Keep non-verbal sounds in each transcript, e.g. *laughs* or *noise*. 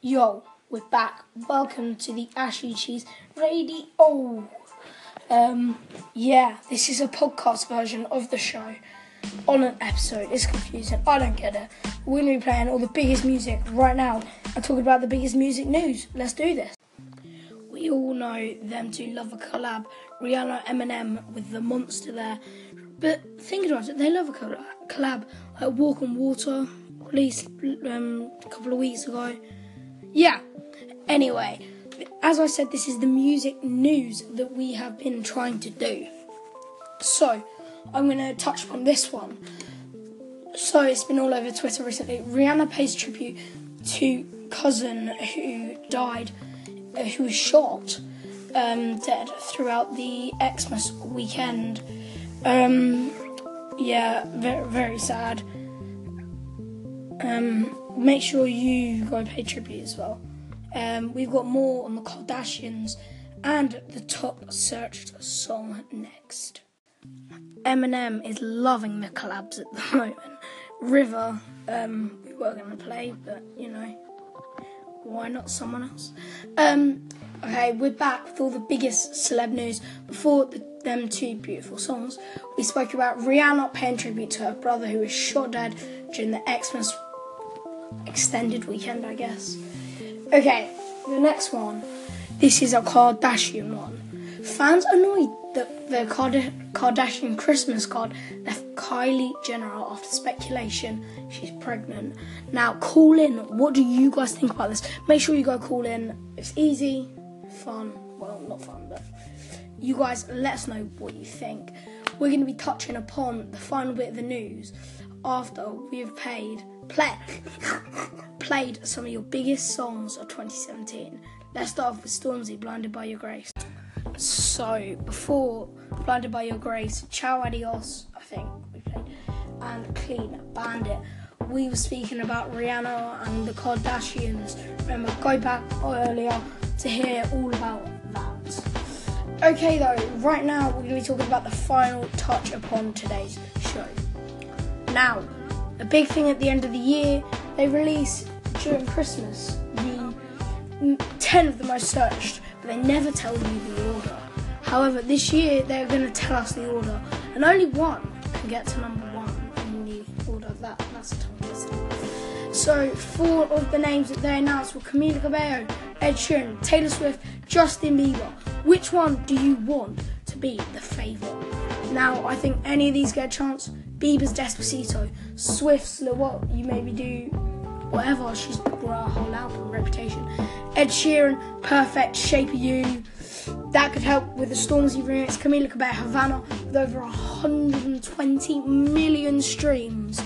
Yo, we're back. Welcome to the Ashley Cheese Radio. Um, yeah, this is a podcast version of the show on an episode. It's confusing. I don't get it. We're going to be playing all the biggest music right now and talking about the biggest music news. Let's do this. We all know them two love a collab. Rihanna, Eminem with the monster there. But think about it, they love a collab. Like Walk on Water, released um, a couple of weeks ago. Yeah. Anyway, as I said, this is the music news that we have been trying to do. So, I'm going to touch upon this one. So, it's been all over Twitter recently. Rihanna pays tribute to cousin who died, who was shot um, dead throughout the Xmas weekend. Um, yeah, very, very sad. Um, make sure you go pay tribute as well. Um, we've got more on the Kardashians and the top searched song next. Eminem is loving the collabs at the *laughs* moment. River, um, we were going to play, but you know, why not someone else? Um, okay, we're back with all the biggest celeb news. Before the, them two beautiful songs, we spoke about Rihanna paying tribute to her brother who was shot dead during the Xmas extended weekend, I guess. Okay, the next one. This is a Kardashian one. Fans annoyed that the Kardashian Christmas card left Kylie Jenner after speculation she's pregnant. Now, call in. What do you guys think about this? Make sure you go call in. It's easy, fun. Well, not fun, but you guys let us know what you think. We're going to be touching upon the final bit of the news after we've paid play, *laughs* played some of your biggest songs of 2017. Let's start off with Stormzy, Blinded by Your Grace. So, before Blinded by Your Grace, Ciao Adios, I think we played, and Clean Bandit. We were speaking about Rihanna and the Kardashians. Remember, go back earlier to hear all about that. Okay, though, right now we're going to be talking about the final touch upon today's show. Now, a big thing at the end of the year, they release during Christmas the 10 of the most searched, but they never tell you the order. However, this year they're going to tell us the order, and only one can get to number one in the order. That that's twister. So, four of the names that they announced were Camila Cabello, Ed Sheeran, Taylor Swift, Justin Bieber. Which one do you want to be the favourite? Now, I think any of these get a chance. Bieber's Despacito, Swift's Lil What, you maybe do whatever, she's brought a whole album, Reputation. Ed Sheeran, Perfect, Shape of You, that could help with the Stormzy remix. Camila Cabello, Havana, with over 120 million streams.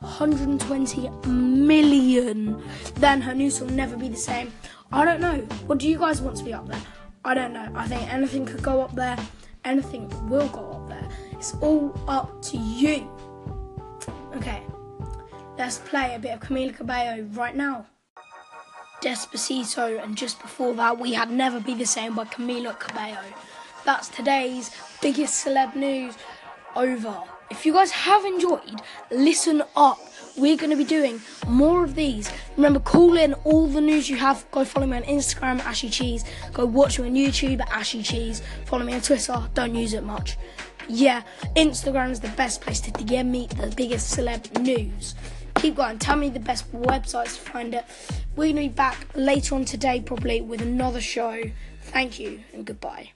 120 million. Then her news will never be the same. I don't know. What do you guys want to be up there? I don't know. I think anything could go up there. Anything will go up there. It's all up to you. Okay, let's play a bit of Camila Cabello right now. Despacito, and just before that, we had Never Be the Same by Camila Cabello. That's today's biggest celeb news over. If you guys have enjoyed, listen up. We're going to be doing more of these. Remember, call in all the news you have. Go follow me on Instagram, Ashy Cheese. Go watch me on YouTube, Ashy Cheese. Follow me on Twitter. Don't use it much yeah, Instagram is the best place to DM me the biggest celeb news. Keep going. Tell me the best websites to find it. We're going to be back later on today, probably with another show. Thank you and goodbye.